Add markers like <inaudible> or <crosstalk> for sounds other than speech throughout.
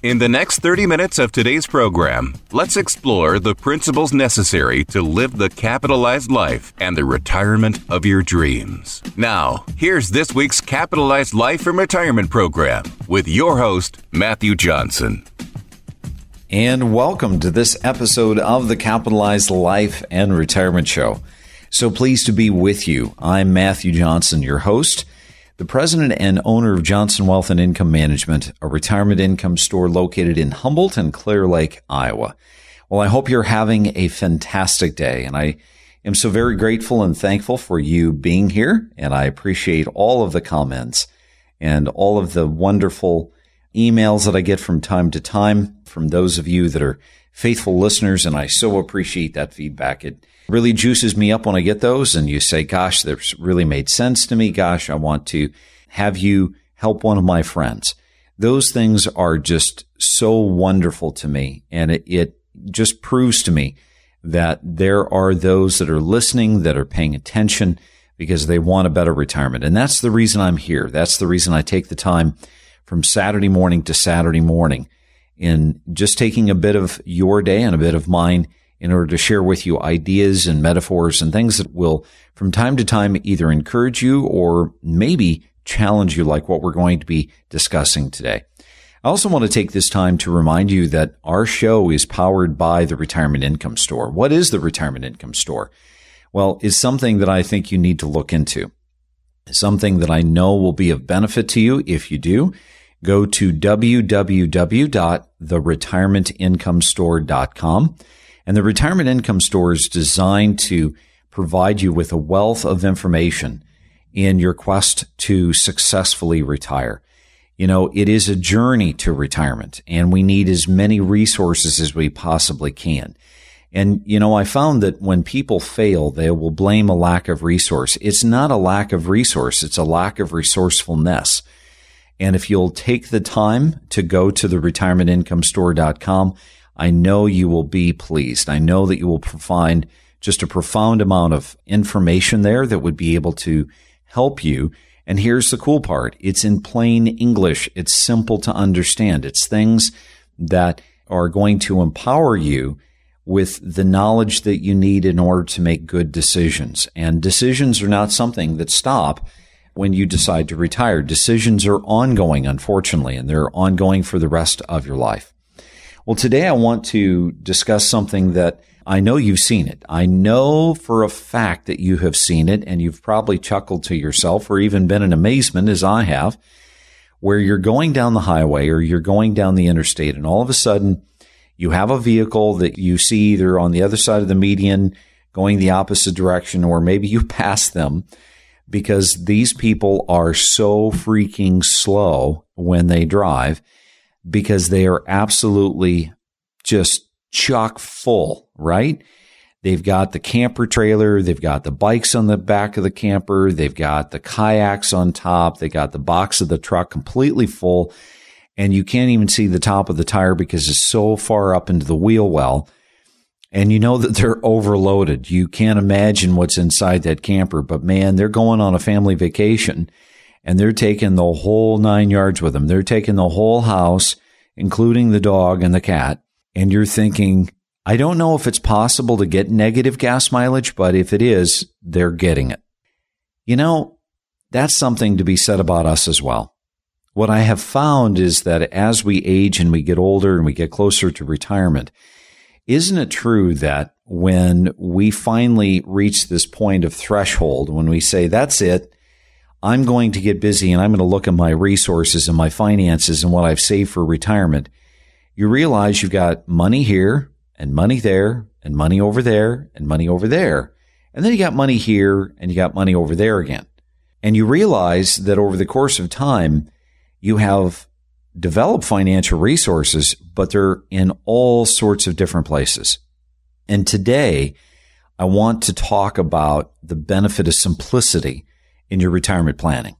In the next 30 minutes of today's program, let's explore the principles necessary to live the capitalized life and the retirement of your dreams. Now, here's this week's Capitalized Life and Retirement program with your host, Matthew Johnson. And welcome to this episode of the Capitalized Life and Retirement Show. So pleased to be with you. I'm Matthew Johnson, your host the president and owner of Johnson Wealth and Income Management, a retirement income store located in Humboldt and Clear Lake, Iowa. Well, I hope you're having a fantastic day and I am so very grateful and thankful for you being here. And I appreciate all of the comments and all of the wonderful emails that I get from time to time from those of you that are faithful listeners. And I so appreciate that feedback. It really juices me up when I get those and you say, gosh, this really made sense to me. Gosh, I want to have you help one of my friends. Those things are just so wonderful to me. And it, it just proves to me that there are those that are listening, that are paying attention because they want a better retirement. And that's the reason I'm here. That's the reason I take the time from Saturday morning to Saturday morning in just taking a bit of your day and a bit of mine in order to share with you ideas and metaphors and things that will from time to time either encourage you or maybe challenge you like what we're going to be discussing today. I also want to take this time to remind you that our show is powered by the Retirement Income Store. What is the Retirement Income Store? Well, it's something that I think you need to look into. Something that I know will be of benefit to you if you do. Go to www.theretirementincomestore.com and the retirement income store is designed to provide you with a wealth of information in your quest to successfully retire. You know, it is a journey to retirement and we need as many resources as we possibly can. And, you know, I found that when people fail, they will blame a lack of resource. It's not a lack of resource. It's a lack of resourcefulness. And if you'll take the time to go to the retirementincomestore.com I know you will be pleased. I know that you will find just a profound amount of information there that would be able to help you. And here's the cool part. It's in plain English. It's simple to understand. It's things that are going to empower you with the knowledge that you need in order to make good decisions. And decisions are not something that stop when you decide to retire. Decisions are ongoing, unfortunately, and they're ongoing for the rest of your life. Well, today I want to discuss something that I know you've seen it. I know for a fact that you have seen it and you've probably chuckled to yourself or even been in amazement as I have, where you're going down the highway or you're going down the interstate and all of a sudden you have a vehicle that you see either on the other side of the median going the opposite direction or maybe you <laughs> pass them because these people are so freaking slow when they drive because they are absolutely just chock full, right? They've got the camper trailer. They've got the bikes on the back of the camper. They've got the kayaks on top. They got the box of the truck completely full. And you can't even see the top of the tire because it's so far up into the wheel well. And you know that they're overloaded. You can't imagine what's inside that camper, but man, they're going on a family vacation and they're taking the whole nine yards with them. They're taking the whole house, including the dog and the cat. And you're thinking, I don't know if it's possible to get negative gas mileage, but if it is, they're getting it. You know, that's something to be said about us as well. What I have found is that as we age and we get older and we get closer to retirement, isn't it true that when we finally reach this point of threshold, when we say, that's it, I'm going to get busy and I'm going to look at my resources and my finances and what I've saved for retirement, you realize you've got money here and money there and money over there and money over there. And then you got money here and you got money over there again. And you realize that over the course of time, you have developed financial resources, but they're in all sorts of different places. And today I want to talk about the benefit of simplicity in your retirement planning.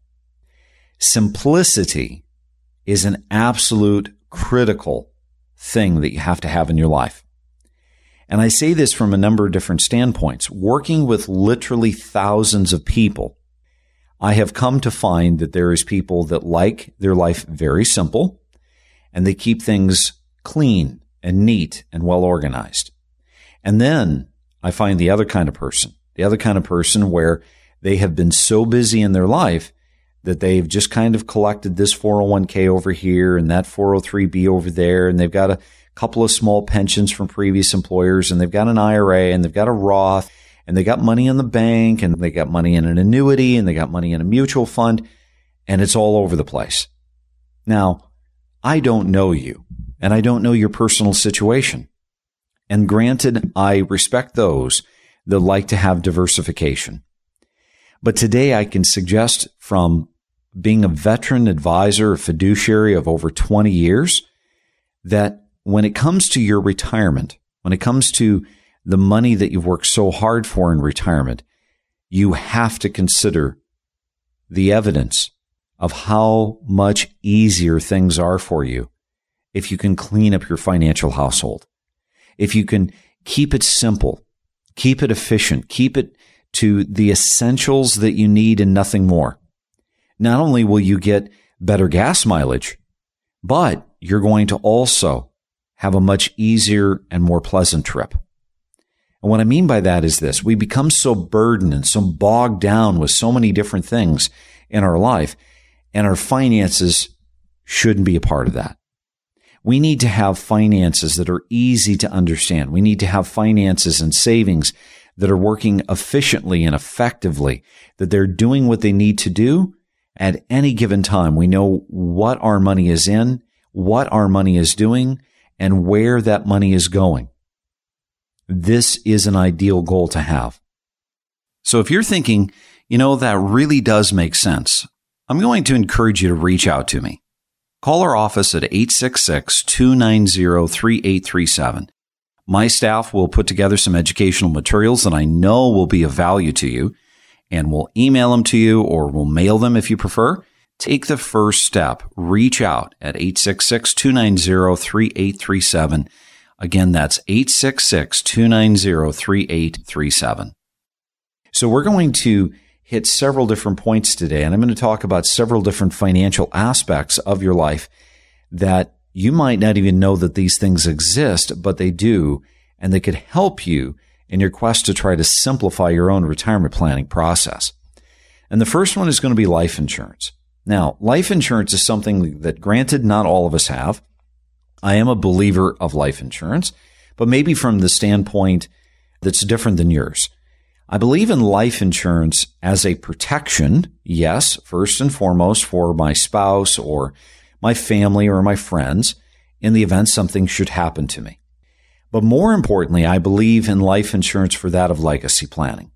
Simplicity is an absolute critical thing that you have to have in your life. And I say this from a number of different standpoints. Working with literally thousands of people, I have come to find that there is people that like their life very simple and they keep things clean and neat and well organized. And then I find the other kind of person, the other kind of person where they have been so busy in their life that they've just kind of collected this 401k over here and that 403b over there. And they've got a couple of small pensions from previous employers and they've got an IRA and they've got a Roth and they got money in the bank and they got money in an annuity and they got money in a mutual fund and it's all over the place. Now, I don't know you and I don't know your personal situation. And granted, I respect those that like to have diversification. But today I can suggest from being a veteran advisor, a fiduciary of over 20 years, that when it comes to your retirement, when it comes to the money that you've worked so hard for in retirement, you have to consider the evidence of how much easier things are for you if you can clean up your financial household. If you can keep it simple, keep it efficient, keep it to the essentials that you need and nothing more. Not only will you get better gas mileage, but you're going to also have a much easier and more pleasant trip. And what I mean by that is this. We become so burdened and so bogged down with so many different things in our life and our finances shouldn't be a part of that. We need to have finances that are easy to understand. We need to have finances and savings that are working efficiently and effectively, that they're doing what they need to do at any given time. We know what our money is in, what our money is doing, and where that money is going. This is an ideal goal to have. So if you're thinking, you know, that really does make sense, I'm going to encourage you to reach out to me. Call our office at 866 290 3837. My staff will put together some educational materials that I know will be of value to you, and we'll email them to you or we'll mail them if you prefer. Take the first step. Reach out at 866 290 3837. Again, that's 866 290 3837. So we're going to hit several different points today, and I'm going to talk about several different financial aspects of your life that you might not even know that these things exist, but they do, and they could help you in your quest to try to simplify your own retirement planning process. And the first one is going to be life insurance. Now, life insurance is something that granted not all of us have. I am a believer of life insurance, but maybe from the standpoint that's different than yours. I believe in life insurance as a protection, yes, first and foremost for my spouse or my family, or my friends in the event something should happen to me. But more importantly, I believe in life insurance for that of legacy planning.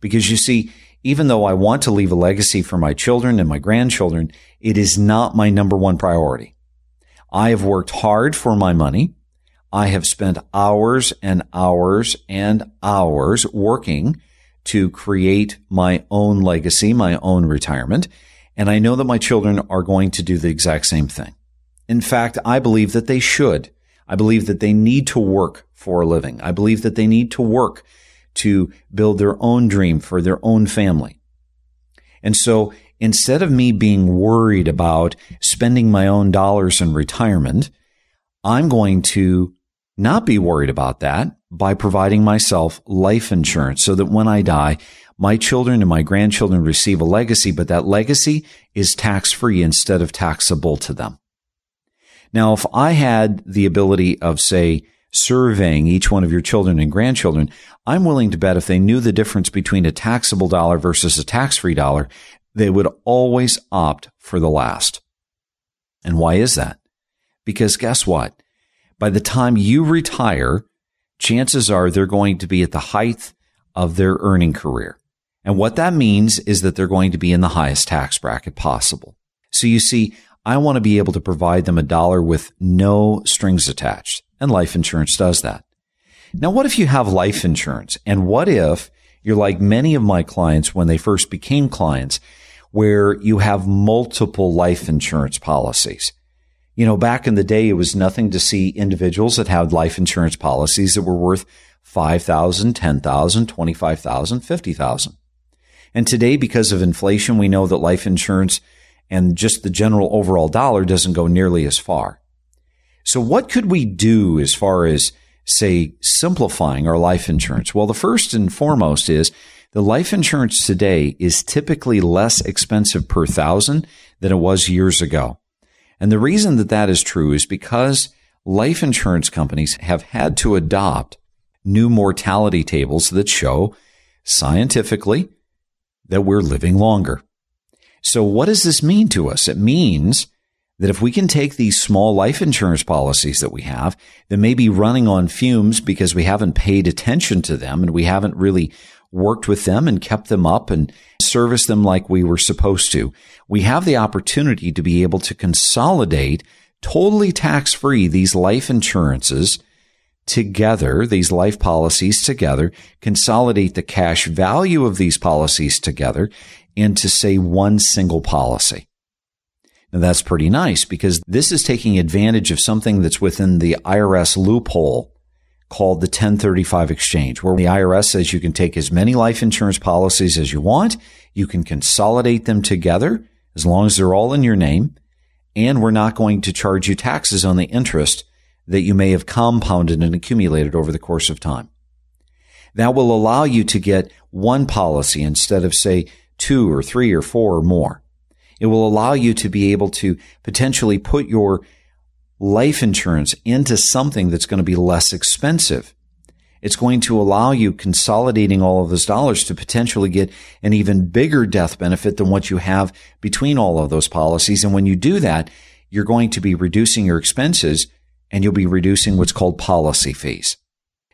Because you see, even though I want to leave a legacy for my children and my grandchildren, it is not my number one priority. I have worked hard for my money. I have spent hours and hours and hours working to create my own legacy, my own retirement. And I know that my children are going to do the exact same thing. In fact, I believe that they should. I believe that they need to work for a living. I believe that they need to work to build their own dream for their own family. And so instead of me being worried about spending my own dollars in retirement, I'm going to not be worried about that by providing myself life insurance so that when I die, My children and my grandchildren receive a legacy, but that legacy is tax free instead of taxable to them. Now, if I had the ability of, say, surveying each one of your children and grandchildren, I'm willing to bet if they knew the difference between a taxable dollar versus a tax free dollar, they would always opt for the last. And why is that? Because guess what? By the time you retire, chances are they're going to be at the height of their earning career. And what that means is that they're going to be in the highest tax bracket possible. So you see, I want to be able to provide them a dollar with no strings attached. And life insurance does that. Now, what if you have life insurance? And what if you're like many of my clients when they first became clients, where you have multiple life insurance policies? You know, back in the day, it was nothing to see individuals that had life insurance policies that were worth 5,000, 10,000, 25,000, 50,000. And today, because of inflation, we know that life insurance and just the general overall dollar doesn't go nearly as far. So what could we do as far as, say, simplifying our life insurance? Well, the first and foremost is the life insurance today is typically less expensive per thousand than it was years ago. And the reason that that is true is because life insurance companies have had to adopt new mortality tables that show scientifically that we're living longer. So what does this mean to us? It means that if we can take these small life insurance policies that we have that may be running on fumes because we haven't paid attention to them and we haven't really worked with them and kept them up and serviced them like we were supposed to, we have the opportunity to be able to consolidate totally tax free these life insurances together, these life policies together, consolidate the cash value of these policies together into say one single policy. Now that's pretty nice because this is taking advantage of something that's within the IRS loophole called the 1035 exchange, where the IRS says you can take as many life insurance policies as you want. You can consolidate them together as long as they're all in your name. And we're not going to charge you taxes on the interest that you may have compounded and accumulated over the course of time. That will allow you to get one policy instead of say two or three or four or more. It will allow you to be able to potentially put your life insurance into something that's going to be less expensive. It's going to allow you consolidating all of those dollars to potentially get an even bigger death benefit than what you have between all of those policies. And when you do that, you're going to be reducing your expenses and you'll be reducing what's called policy fees.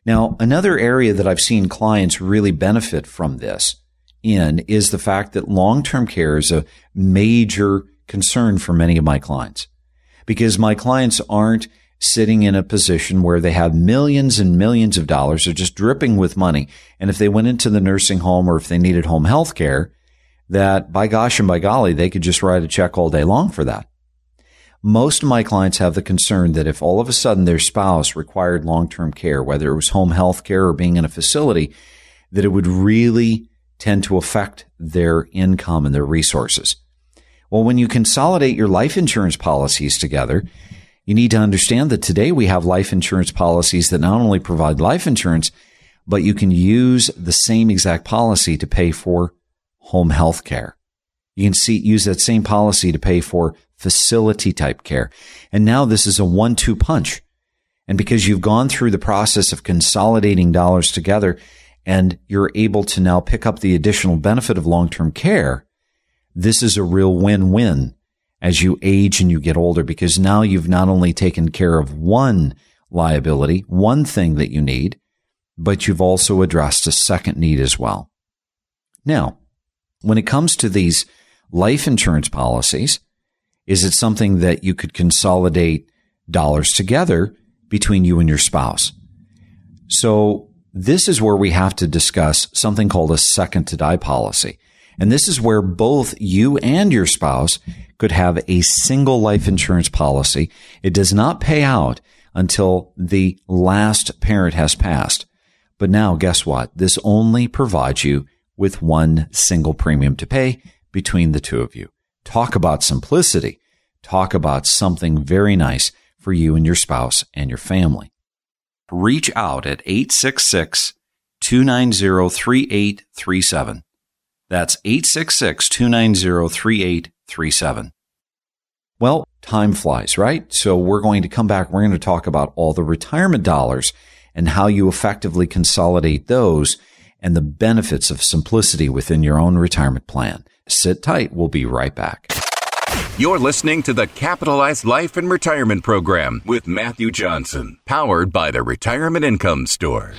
Now, another area that I've seen clients really benefit from this in is the fact that long-term care is a major concern for many of my clients because my clients aren't sitting in a position where they have millions and millions of dollars. They're just dripping with money. And if they went into the nursing home or if they needed home health care, that by gosh and by golly, they could just write a check all day long for that. Most of my clients have the concern that if all of a sudden their spouse required long-term care, whether it was home health care or being in a facility, that it would really tend to affect their income and their resources. Well, when you consolidate your life insurance policies together, you need to understand that today we have life insurance policies that not only provide life insurance, but you can use the same exact policy to pay for home health care. You can see, use that same policy to pay for facility type care. And now this is a one two punch. And because you've gone through the process of consolidating dollars together and you're able to now pick up the additional benefit of long term care, this is a real win win as you age and you get older because now you've not only taken care of one liability, one thing that you need, but you've also addressed a second need as well. Now, when it comes to these life insurance policies, is it something that you could consolidate dollars together between you and your spouse? So this is where we have to discuss something called a second to die policy. And this is where both you and your spouse could have a single life insurance policy. It does not pay out until the last parent has passed. But now guess what? This only provides you with one single premium to pay between the two of you. Talk about simplicity. Talk about something very nice for you and your spouse and your family. Reach out at 866 290 3837 That's 866 290 3837. Well, time flies, right? So we're going to come back. We're going to talk about all the retirement dollars and how you effectively consolidate those and the benefits of simplicity within your own retirement plan. Sit tight. We'll be right back. You're listening to the Capitalized Life and Retirement Program with Matthew Johnson, powered by the Retirement Income Store.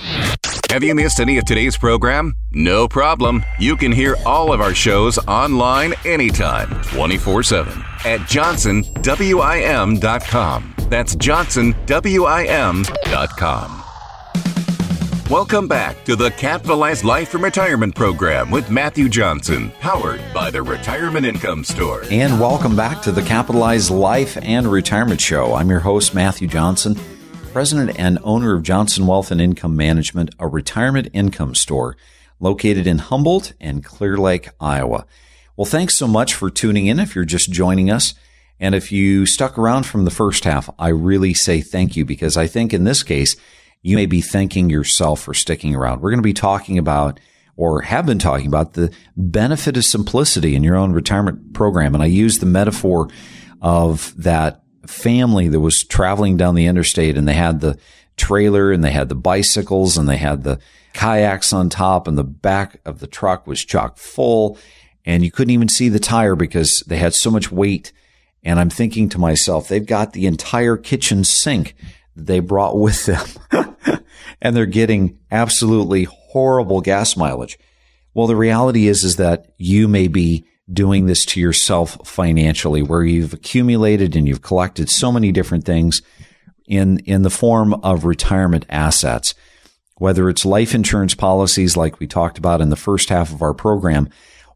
Have you missed any of today's program? No problem. You can hear all of our shows online anytime, 24 7 at johnsonwim.com. That's johnsonwim.com. Welcome back to the Capitalized Life and Retirement Program with Matthew Johnson, powered by the Retirement Income Store. And welcome back to the Capitalized Life and Retirement Show. I'm your host, Matthew Johnson, president and owner of Johnson Wealth and Income Management, a retirement income store located in Humboldt and Clear Lake, Iowa. Well, thanks so much for tuning in if you're just joining us. And if you stuck around from the first half, I really say thank you because I think in this case, you may be thanking yourself for sticking around. We're going to be talking about or have been talking about the benefit of simplicity in your own retirement program. And I use the metaphor of that family that was traveling down the interstate and they had the trailer and they had the bicycles and they had the kayaks on top and the back of the truck was chock full and you couldn't even see the tire because they had so much weight. And I'm thinking to myself, they've got the entire kitchen sink they brought with them <laughs> and they're getting absolutely horrible gas mileage. Well, the reality is, is that you may be doing this to yourself financially where you've accumulated and you've collected so many different things in, in the form of retirement assets, whether it's life insurance policies like we talked about in the first half of our program,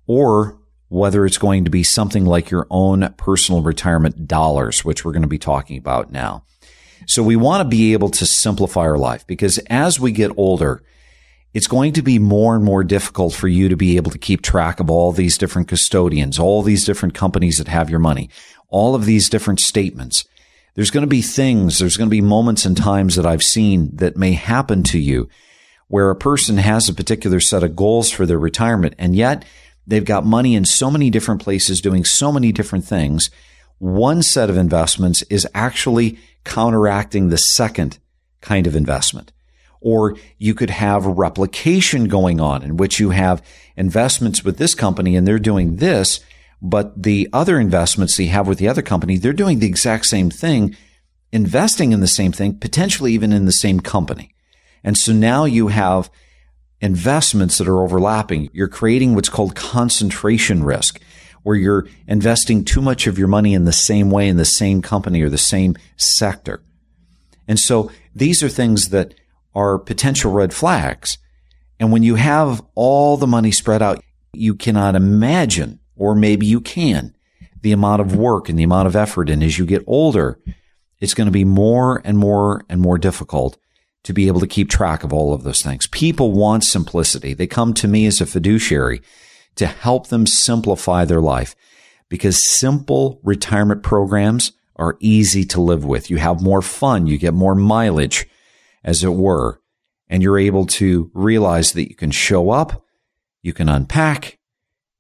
or whether it's going to be something like your own personal retirement dollars, which we're going to be talking about now. So we want to be able to simplify our life because as we get older, it's going to be more and more difficult for you to be able to keep track of all these different custodians, all these different companies that have your money, all of these different statements. There's going to be things, there's going to be moments and times that I've seen that may happen to you where a person has a particular set of goals for their retirement and yet they've got money in so many different places doing so many different things. One set of investments is actually counteracting the second kind of investment. Or you could have replication going on in which you have investments with this company and they're doing this, but the other investments you have with the other company, they're doing the exact same thing, investing in the same thing, potentially even in the same company. And so now you have investments that are overlapping. You're creating what's called concentration risk where you're investing too much of your money in the same way in the same company or the same sector. And so these are things that are potential red flags. And when you have all the money spread out, you cannot imagine, or maybe you can, the amount of work and the amount of effort. And as you get older, it's going to be more and more and more difficult to be able to keep track of all of those things. People want simplicity. They come to me as a fiduciary to help them simplify their life because simple retirement programs are easy to live with. You have more fun. You get more mileage, as it were, and you're able to realize that you can show up, you can unpack,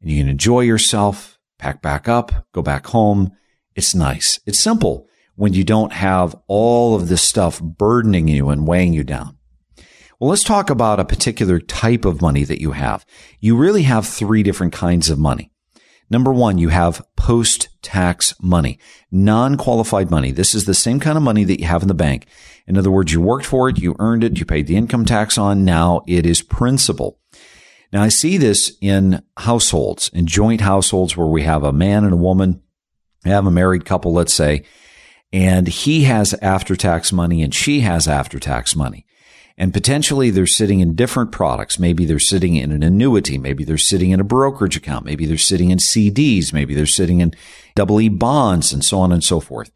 and you can enjoy yourself, pack back up, go back home. It's nice. It's simple when you don't have all of this stuff burdening you and weighing you down. Well, let's talk about a particular type of money that you have. You really have three different kinds of money. Number one, you have post-tax money, non-qualified money. This is the same kind of money that you have in the bank. In other words, you worked for it, you earned it, you paid the income tax on. Now it is principal. Now I see this in households, in joint households where we have a man and a woman, we have a married couple, let's say, and he has after-tax money and she has after-tax money. And potentially they're sitting in different products. Maybe they're sitting in an annuity. Maybe they're sitting in a brokerage account. Maybe they're sitting in CDs. Maybe they're sitting in double E bonds and so on and so forth.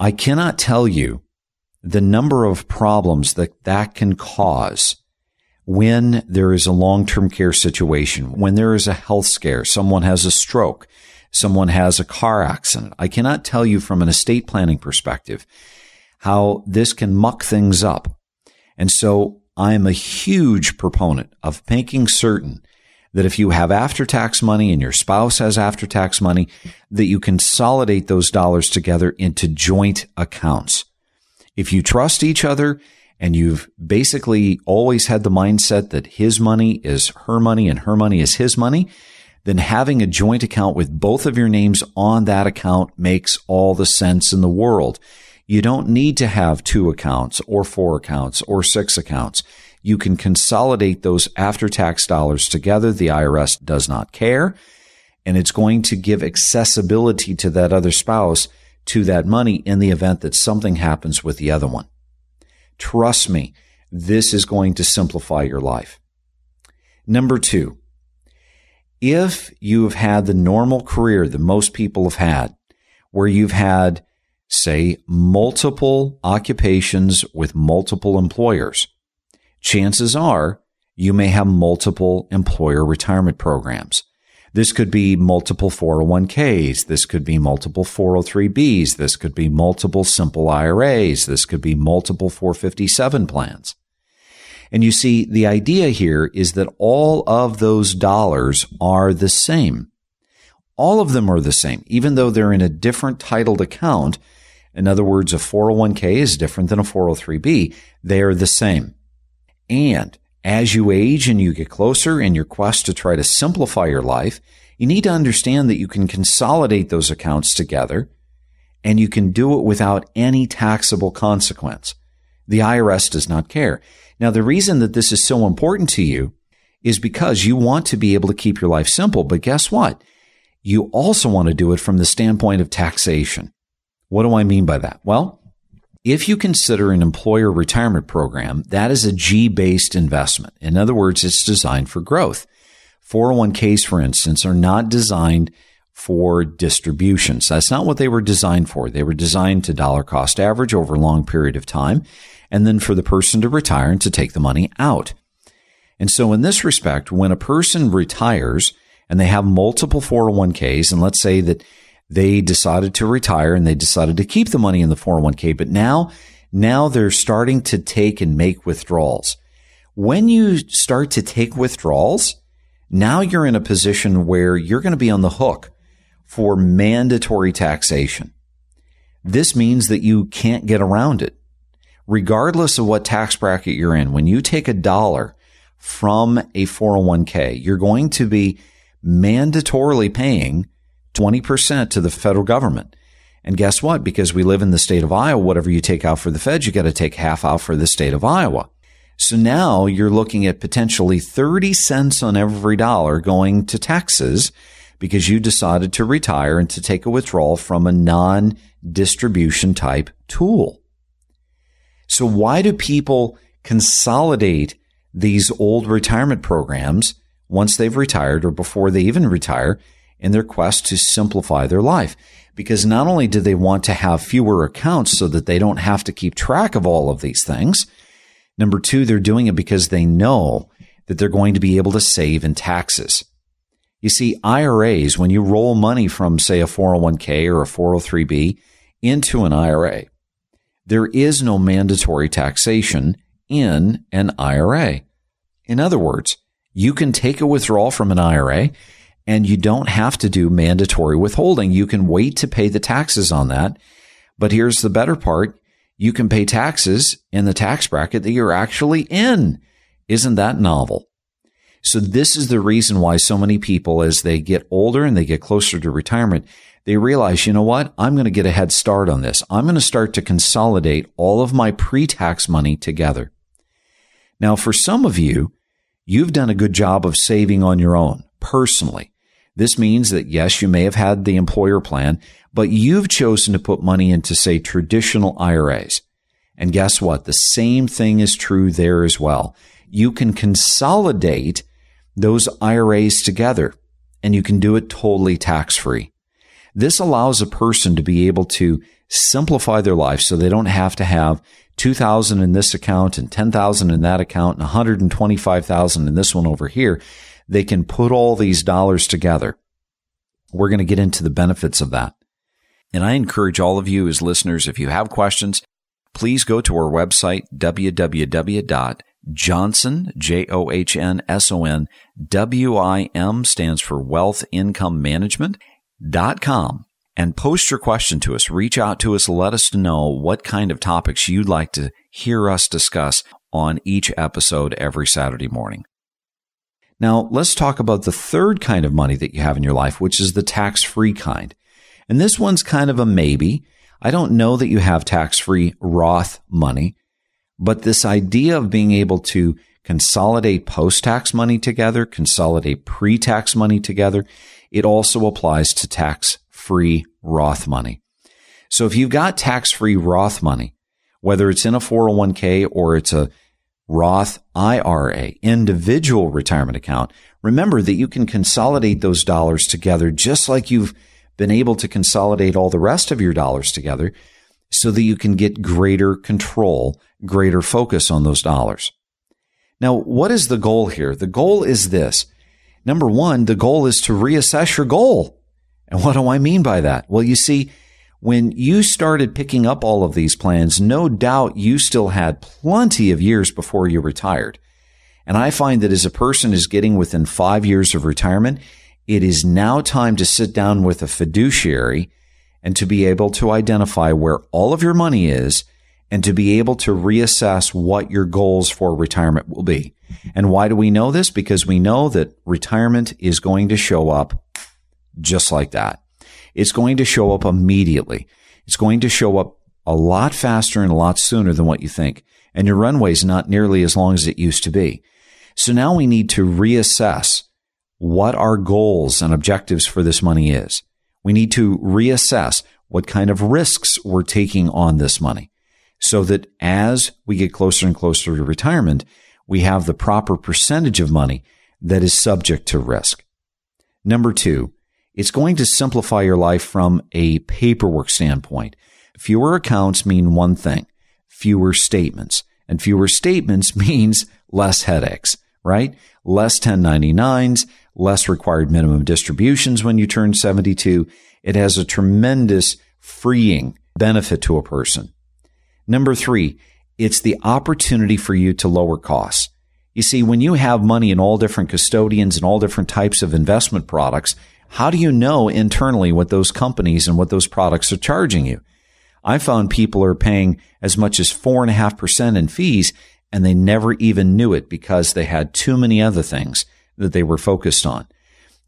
I cannot tell you the number of problems that that can cause when there is a long-term care situation, when there is a health scare, someone has a stroke, someone has a car accident. I cannot tell you from an estate planning perspective how this can muck things up. And so I am a huge proponent of making certain that if you have after tax money and your spouse has after tax money, that you consolidate those dollars together into joint accounts. If you trust each other and you've basically always had the mindset that his money is her money and her money is his money, then having a joint account with both of your names on that account makes all the sense in the world. You don't need to have two accounts or four accounts or six accounts. You can consolidate those after tax dollars together. The IRS does not care. And it's going to give accessibility to that other spouse to that money in the event that something happens with the other one. Trust me, this is going to simplify your life. Number two, if you have had the normal career that most people have had, where you've had, say, multiple occupations with multiple employers, chances are you may have multiple employer retirement programs. This could be multiple 401ks. This could be multiple 403bs. This could be multiple simple IRAs. This could be multiple 457 plans. And you see, the idea here is that all of those dollars are the same. All of them are the same, even though they're in a different titled account. In other words, a 401k is different than a 403b. They are the same. And as you age and you get closer in your quest to try to simplify your life, you need to understand that you can consolidate those accounts together and you can do it without any taxable consequence. The IRS does not care. Now, the reason that this is so important to you is because you want to be able to keep your life simple. But guess what? You also want to do it from the standpoint of taxation. What do I mean by that? Well, if you consider an employer retirement program, that is a G based investment. In other words, it's designed for growth. 401ks, for instance, are not designed for distributions. That's not what they were designed for. They were designed to dollar cost average over a long period of time and then for the person to retire and to take the money out. And so in this respect, when a person retires and they have multiple 401ks, and let's say that they decided to retire and they decided to keep the money in the 401k, but now, now they're starting to take and make withdrawals. When you start to take withdrawals, now you're in a position where you're going to be on the hook for mandatory taxation. This means that you can't get around it. Regardless of what tax bracket you're in, when you take a dollar from a 401k, you're going to be mandatorily paying 20% to the federal government. And guess what? Because we live in the state of Iowa, whatever you take out for the feds, you got to take half out for the state of Iowa. So now you're looking at potentially 30 cents on every dollar going to taxes because you decided to retire and to take a withdrawal from a non distribution type tool. So why do people consolidate these old retirement programs once they've retired or before they even retire in their quest to simplify their life. Because not only do they want to have fewer accounts so that they don't have to keep track of all of these things, number two, they're doing it because they know that they're going to be able to save in taxes. You see, IRAs, when you roll money from, say, a 401k or a 403b into an IRA, there is no mandatory taxation in an IRA. In other words, you can take a withdrawal from an IRA and you don't have to do mandatory withholding. You can wait to pay the taxes on that. But here's the better part. You can pay taxes in the tax bracket that you're actually in. Isn't that novel? So this is the reason why so many people, as they get older and they get closer to retirement, they realize, you know what? I'm going to get a head start on this. I'm going to start to consolidate all of my pre-tax money together. Now, for some of you, you've done a good job of saving on your own personally. This means that yes, you may have had the employer plan, but you've chosen to put money into say traditional IRAs. And guess what? The same thing is true there as well. You can consolidate those IRAs together and you can do it totally tax free. This allows a person to be able to simplify their life so they don't have to have 2000 in this account and 10,000 in that account and 125,000 in this one over here. They can put all these dollars together. We're going to get into the benefits of that. And I encourage all of you as listeners, if you have questions, please go to our website, www Johnson, J O H N S O N W I M stands for Wealth Income Management dot com and post your question to us. Reach out to us. Let us know what kind of topics you'd like to hear us discuss on each episode every Saturday morning. Now, let's talk about the third kind of money that you have in your life, which is the tax free kind. And this one's kind of a maybe. I don't know that you have tax free Roth money, but this idea of being able to consolidate post tax money together, consolidate pre tax money together, it also applies to tax free Roth money. So if you've got tax free Roth money, whether it's in a 401k or it's a Roth IRA, individual retirement account, remember that you can consolidate those dollars together just like you've been able to consolidate all the rest of your dollars together so that you can get greater control, greater focus on those dollars. Now, what is the goal here? The goal is this. Number one, the goal is to reassess your goal. And what do I mean by that? Well, you see, when you started picking up all of these plans, no doubt you still had plenty of years before you retired. And I find that as a person is getting within five years of retirement, it is now time to sit down with a fiduciary and to be able to identify where all of your money is and to be able to reassess what your goals for retirement will be. And why do we know this? Because we know that retirement is going to show up just like that. It's going to show up immediately. It's going to show up a lot faster and a lot sooner than what you think. And your runway is not nearly as long as it used to be. So now we need to reassess what our goals and objectives for this money is. We need to reassess what kind of risks we're taking on this money so that as we get closer and closer to retirement, we have the proper percentage of money that is subject to risk. Number two, it's going to simplify your life from a paperwork standpoint. Fewer accounts mean one thing, fewer statements. And fewer statements <laughs> means less headaches, right? Less 1099s, less required minimum distributions when you turn 72. It has a tremendous freeing benefit to a person. Number three, it's the opportunity for you to lower costs. You see, when you have money in all different custodians and all different types of investment products, how do you know internally what those companies and what those products are charging you? I found people are paying as much as four and a half percent in fees and they never even knew it because they had too many other things that they were focused on.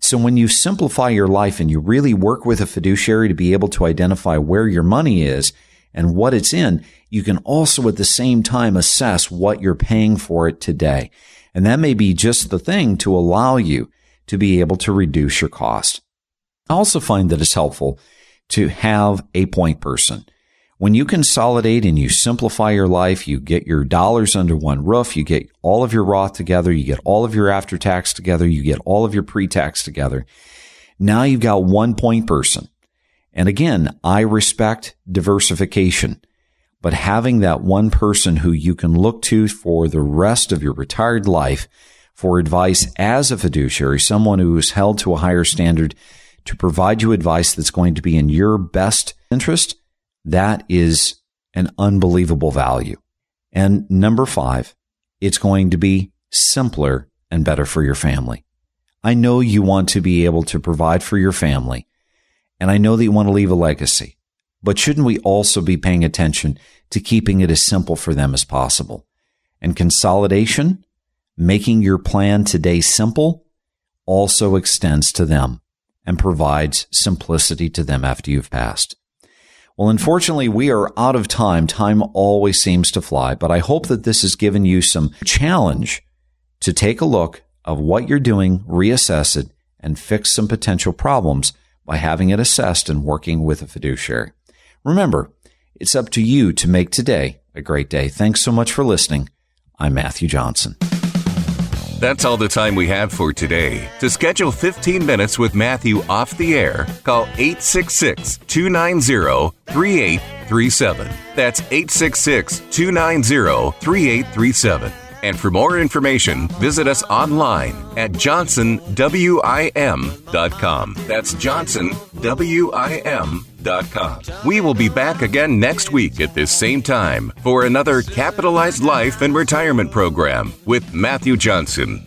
So when you simplify your life and you really work with a fiduciary to be able to identify where your money is and what it's in, you can also at the same time assess what you're paying for it today. And that may be just the thing to allow you to be able to reduce your cost. I also find that it's helpful to have a point person. When you consolidate and you simplify your life, you get your dollars under one roof, you get all of your Roth together, you get all of your after tax together, you get all of your pre tax together. Now you've got one point person. And again, I respect diversification, but having that one person who you can look to for the rest of your retired life for advice as a fiduciary, someone who is held to a higher standard to provide you advice that's going to be in your best interest, that is an unbelievable value. And number five, it's going to be simpler and better for your family. I know you want to be able to provide for your family, and I know that you want to leave a legacy, but shouldn't we also be paying attention to keeping it as simple for them as possible? And consolidation making your plan today simple also extends to them and provides simplicity to them after you've passed. Well, unfortunately, we are out of time. Time always seems to fly, but I hope that this has given you some challenge to take a look of what you're doing, reassess it, and fix some potential problems by having it assessed and working with a fiduciary. Remember, it's up to you to make today a great day. Thanks so much for listening. I'm Matthew Johnson. That's all the time we have for today. To schedule 15 minutes with Matthew off the air, call 866 290 3837. That's 866 290 3837. And for more information, visit us online at johnsonwim.com. That's johnsonwim.com. capitalizedlifeinsurance.com. We will be back again next week at this same time for another Capitalized Life and Retirement program with Matthew Johnson.